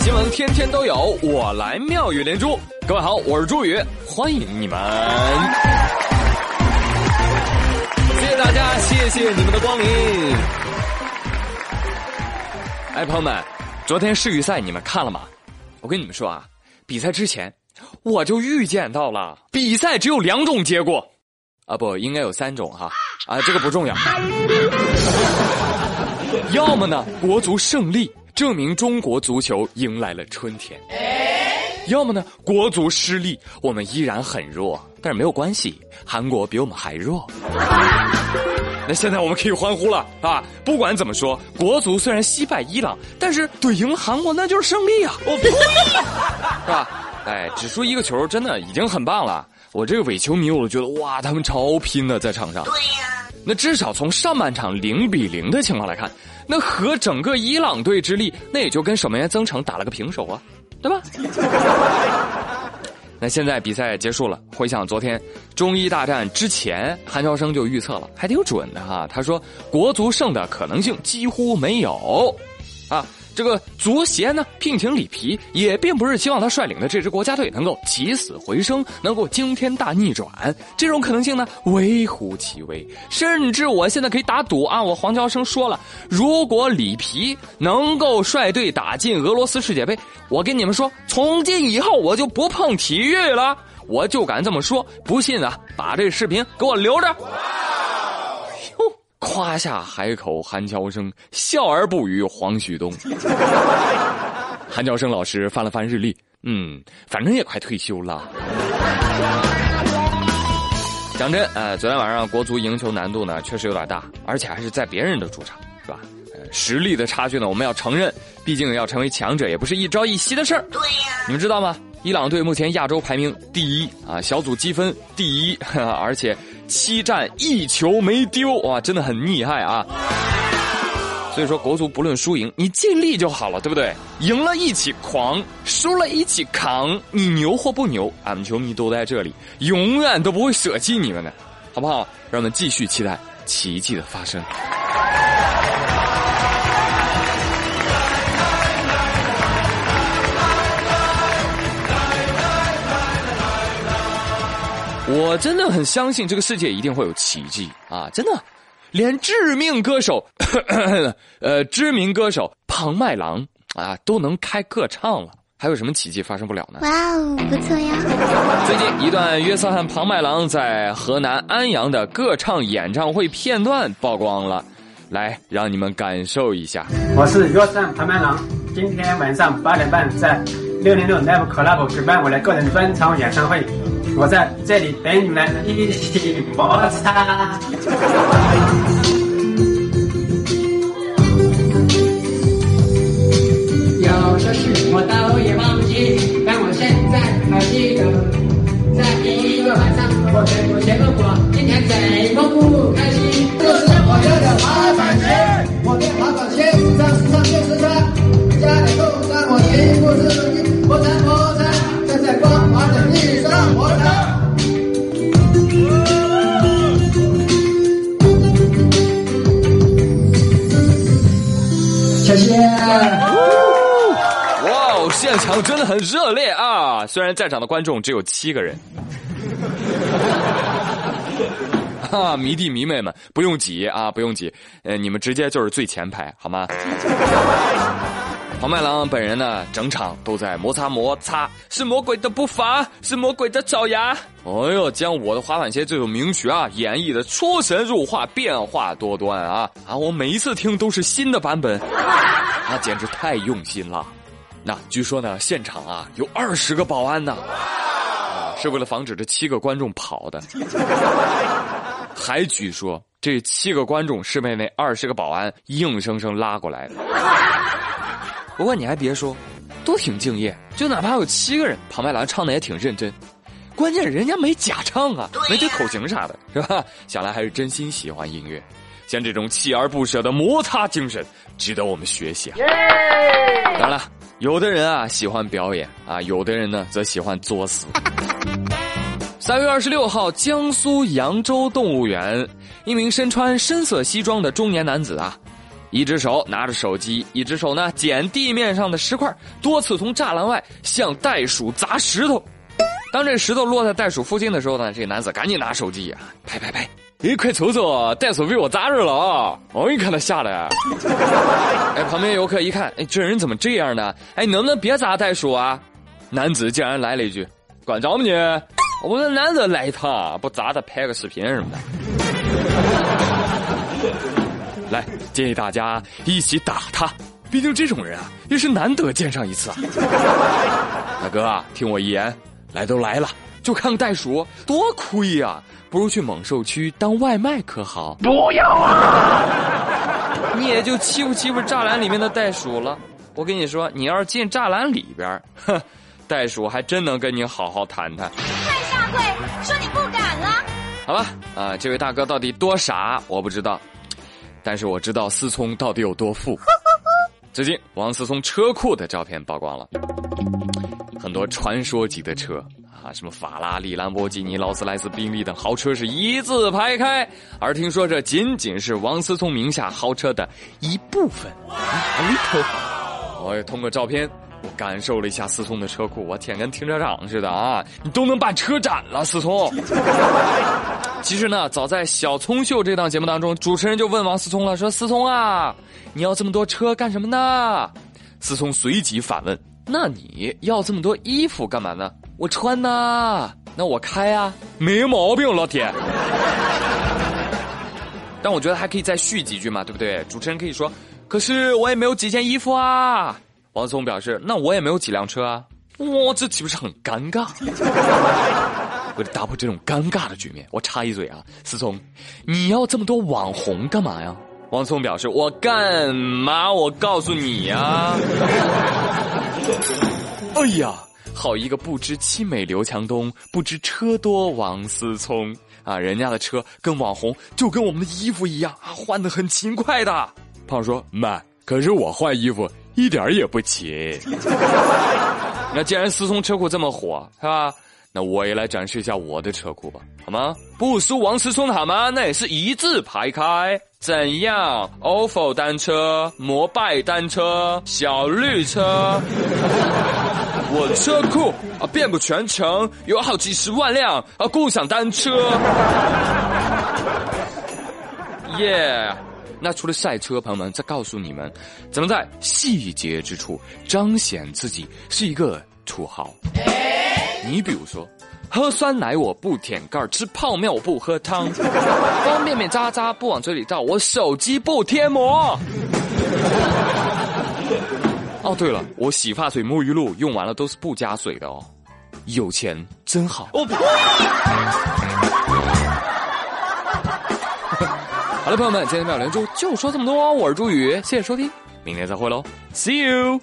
新闻天天都有，我来妙语连珠。各位好，我是朱宇，欢迎你们。谢谢大家，谢谢你们的光临。哎，朋友们，昨天世预赛你们看了吗？我跟你们说啊，比赛之前我就预见到了，比赛只有两种结果。啊不，应该有三种哈，啊这个不重要。要么呢，国足胜利，证明中国足球迎来了春天；要么呢，国足失利，我们依然很弱，但是没有关系，韩国比我们还弱。那现在我们可以欢呼了啊！不管怎么说，国足虽然惜败伊朗，但是怼赢韩国那就是胜利啊！我 呸，是吧？哎，只输一个球，真的已经很棒了。我这个伪球迷，我都觉得哇，他们超拼的在场上。对呀，那至少从上半场零比零的情况来看，那和整个伊朗队之力，那也就跟守门员曾诚打了个平手啊，对吧？那现在比赛结束了，回想昨天中伊大战之前，韩乔生就预测了，还挺准的哈。他说国足胜的可能性几乎没有，啊。这个足协呢聘请里皮，也并不是希望他率领的这支国家队能够起死回生，能够惊天大逆转。这种可能性呢微乎其微，甚至我现在可以打赌啊！我黄乔生说了，如果里皮能够率队打进俄罗斯世界杯，我跟你们说，从今以后我就不碰体育了，我就敢这么说。不信啊，把这视频给我留着。夸下海口，韩乔生笑而不语。黄旭东，韩乔生老师翻了翻日历，嗯，反正也快退休了。讲真，呃，昨天晚上国足赢球难度呢，确实有点大，而且还是在别人的主场，是吧？呃，实力的差距呢，我们要承认，毕竟要成为强者也不是一朝一夕的事儿。对呀，你们知道吗？伊朗队目前亚洲排名第一啊，小组积分第一，而且七战一球没丢，哇，真的很厉害啊！所以说，国足不论输赢，你尽力就好了，对不对？赢了一起狂，输了一起扛，你牛或不牛，俺们球迷都在这里，永远都不会舍弃你们的，好不好？让我们继续期待奇迹的发生。我真的很相信这个世界一定会有奇迹啊！真的，连知名歌手，呃，知名歌手庞麦郎啊都能开歌唱了，还有什么奇迹发生不了呢？哇哦，不错呀！最近一段约瑟翰庞麦郎在河南安阳的歌唱演唱会片段曝光了，来让你们感受一下。我是约瑟翰庞麦郎，今天晚上八点半在六零六 Live Club 举办我的个人专场演唱会。我在这里等你们一起摩擦。有的事我都也忘记，但我现在还记得，在一个晚上，我对我写个过，今天怎谢。哇哦，现场真的很热烈啊！虽然在场的观众只有七个人。哈，迷弟迷妹们不用挤啊，不用挤，呃，你们直接就是最前排，好吗？黄麦郎本人呢，整场都在摩擦摩擦，是魔鬼的步伐，是魔鬼的爪牙。哎呦，将我的滑板鞋这首名曲啊，演绎的出神入化，变化多端啊啊！我每一次听都是新的版本，啊，简直太用心了。那据说呢，现场啊有二十个保安呢，是为了防止这七个观众跑的。还据说这七个观众是被那二十个保安硬生生拉过来的。不过你还别说，都挺敬业，就哪怕有七个人，庞麦郎唱的也挺认真。关键人家没假唱啊，没对口型啥的，是吧？想来还是真心喜欢音乐。像这种锲而不舍的摩擦精神，值得我们学习啊。当然了，有的人啊喜欢表演啊，有的人呢则喜欢作死。三月二十六号，江苏扬州动物园，一名身穿深色西装的中年男子啊。一只手拿着手机，一只手呢捡地面上的石块，多次从栅栏外向袋鼠砸石头。当这石头落在袋鼠附近的时候呢，这男子赶紧拿手机啊，拍拍拍，哎，快瞅瞅，袋鼠被我砸着了啊！哦，你看他吓的。哎，旁边游客一看，哎，这人怎么这样呢？哎，能不能别砸袋鼠啊？男子竟然来了一句：“管着吗你？我们男的来一趟，不砸他拍个视频什么的。”来，建议大家一起打他，毕竟这种人啊，也是难得见上一次啊。大哥啊，听我一言，来都来了，就看个袋鼠，多亏呀，不如去猛兽区当外卖可好？不要啊！你也就欺负欺负栅栏里面的袋鼠了。我跟你说，你要是进栅栏里边，哼，袋鼠还真能跟你好好谈谈。太下跪，说你不敢了。好吧，啊，这位大哥到底多傻，我不知道。但是我知道思聪到底有多富。最近王思聪车库的照片曝光了，很多传说级的车啊，什么法拉利、兰博基尼、劳斯莱斯、宾利等豪车是一字排开。而听说这仅仅是王思聪名下豪车的一部分。我也通过照片，我感受了一下思聪的车库，我天，跟停车场似的啊！你都能办车展了，思聪。其实呢，早在《小聪秀》这档节目当中，主持人就问王思聪了，说：“思聪啊，你要这么多车干什么呢？”思聪随即反问：“那你要这么多衣服干嘛呢？”我穿呐，那我开啊，没毛病，老铁。但我觉得还可以再续几句嘛，对不对？主持人可以说：“可是我也没有几件衣服啊。”王思聪表示：“那我也没有几辆车啊。”哇，这岂不是很尴尬？为了打破这种尴尬的局面，我插一嘴啊，思聪，你要这么多网红干嘛呀？王思聪表示：“我干嘛？我告诉你呀！” 哎呀，好一个不知妻美刘强东，不知车多王思聪啊！人家的车跟网红就跟我们的衣服一样啊，换的很勤快的。胖说：“妈，可是我换衣服一点也不急。”那既然思聪车库这么火，是吧？那我也来展示一下我的车库吧，好吗？不输王思聪好吗？那也是一字排开。怎样？ofo 单车、摩拜单车、小绿车，我车库啊遍布全城，有好几十万辆啊共享单车。耶！那除了赛车，朋友们，再告诉你们，怎么在细节之处彰显自己是一个土豪。你比如说，喝酸奶我不舔盖儿吃泡面我不喝汤，方便面渣渣不往嘴里倒，我手机不贴膜。哦，对了，我洗发水、沐浴露用完了都是不加水的哦，有钱真好。我呸！好了，朋友们，今天妙连珠就说这么多，我是朱宇，谢谢收听，明天再会喽，See you。